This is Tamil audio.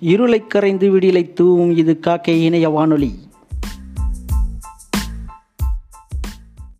இருளை கரைந்து விடிலை தூவும் இது காக்கை இணைய வானொலி.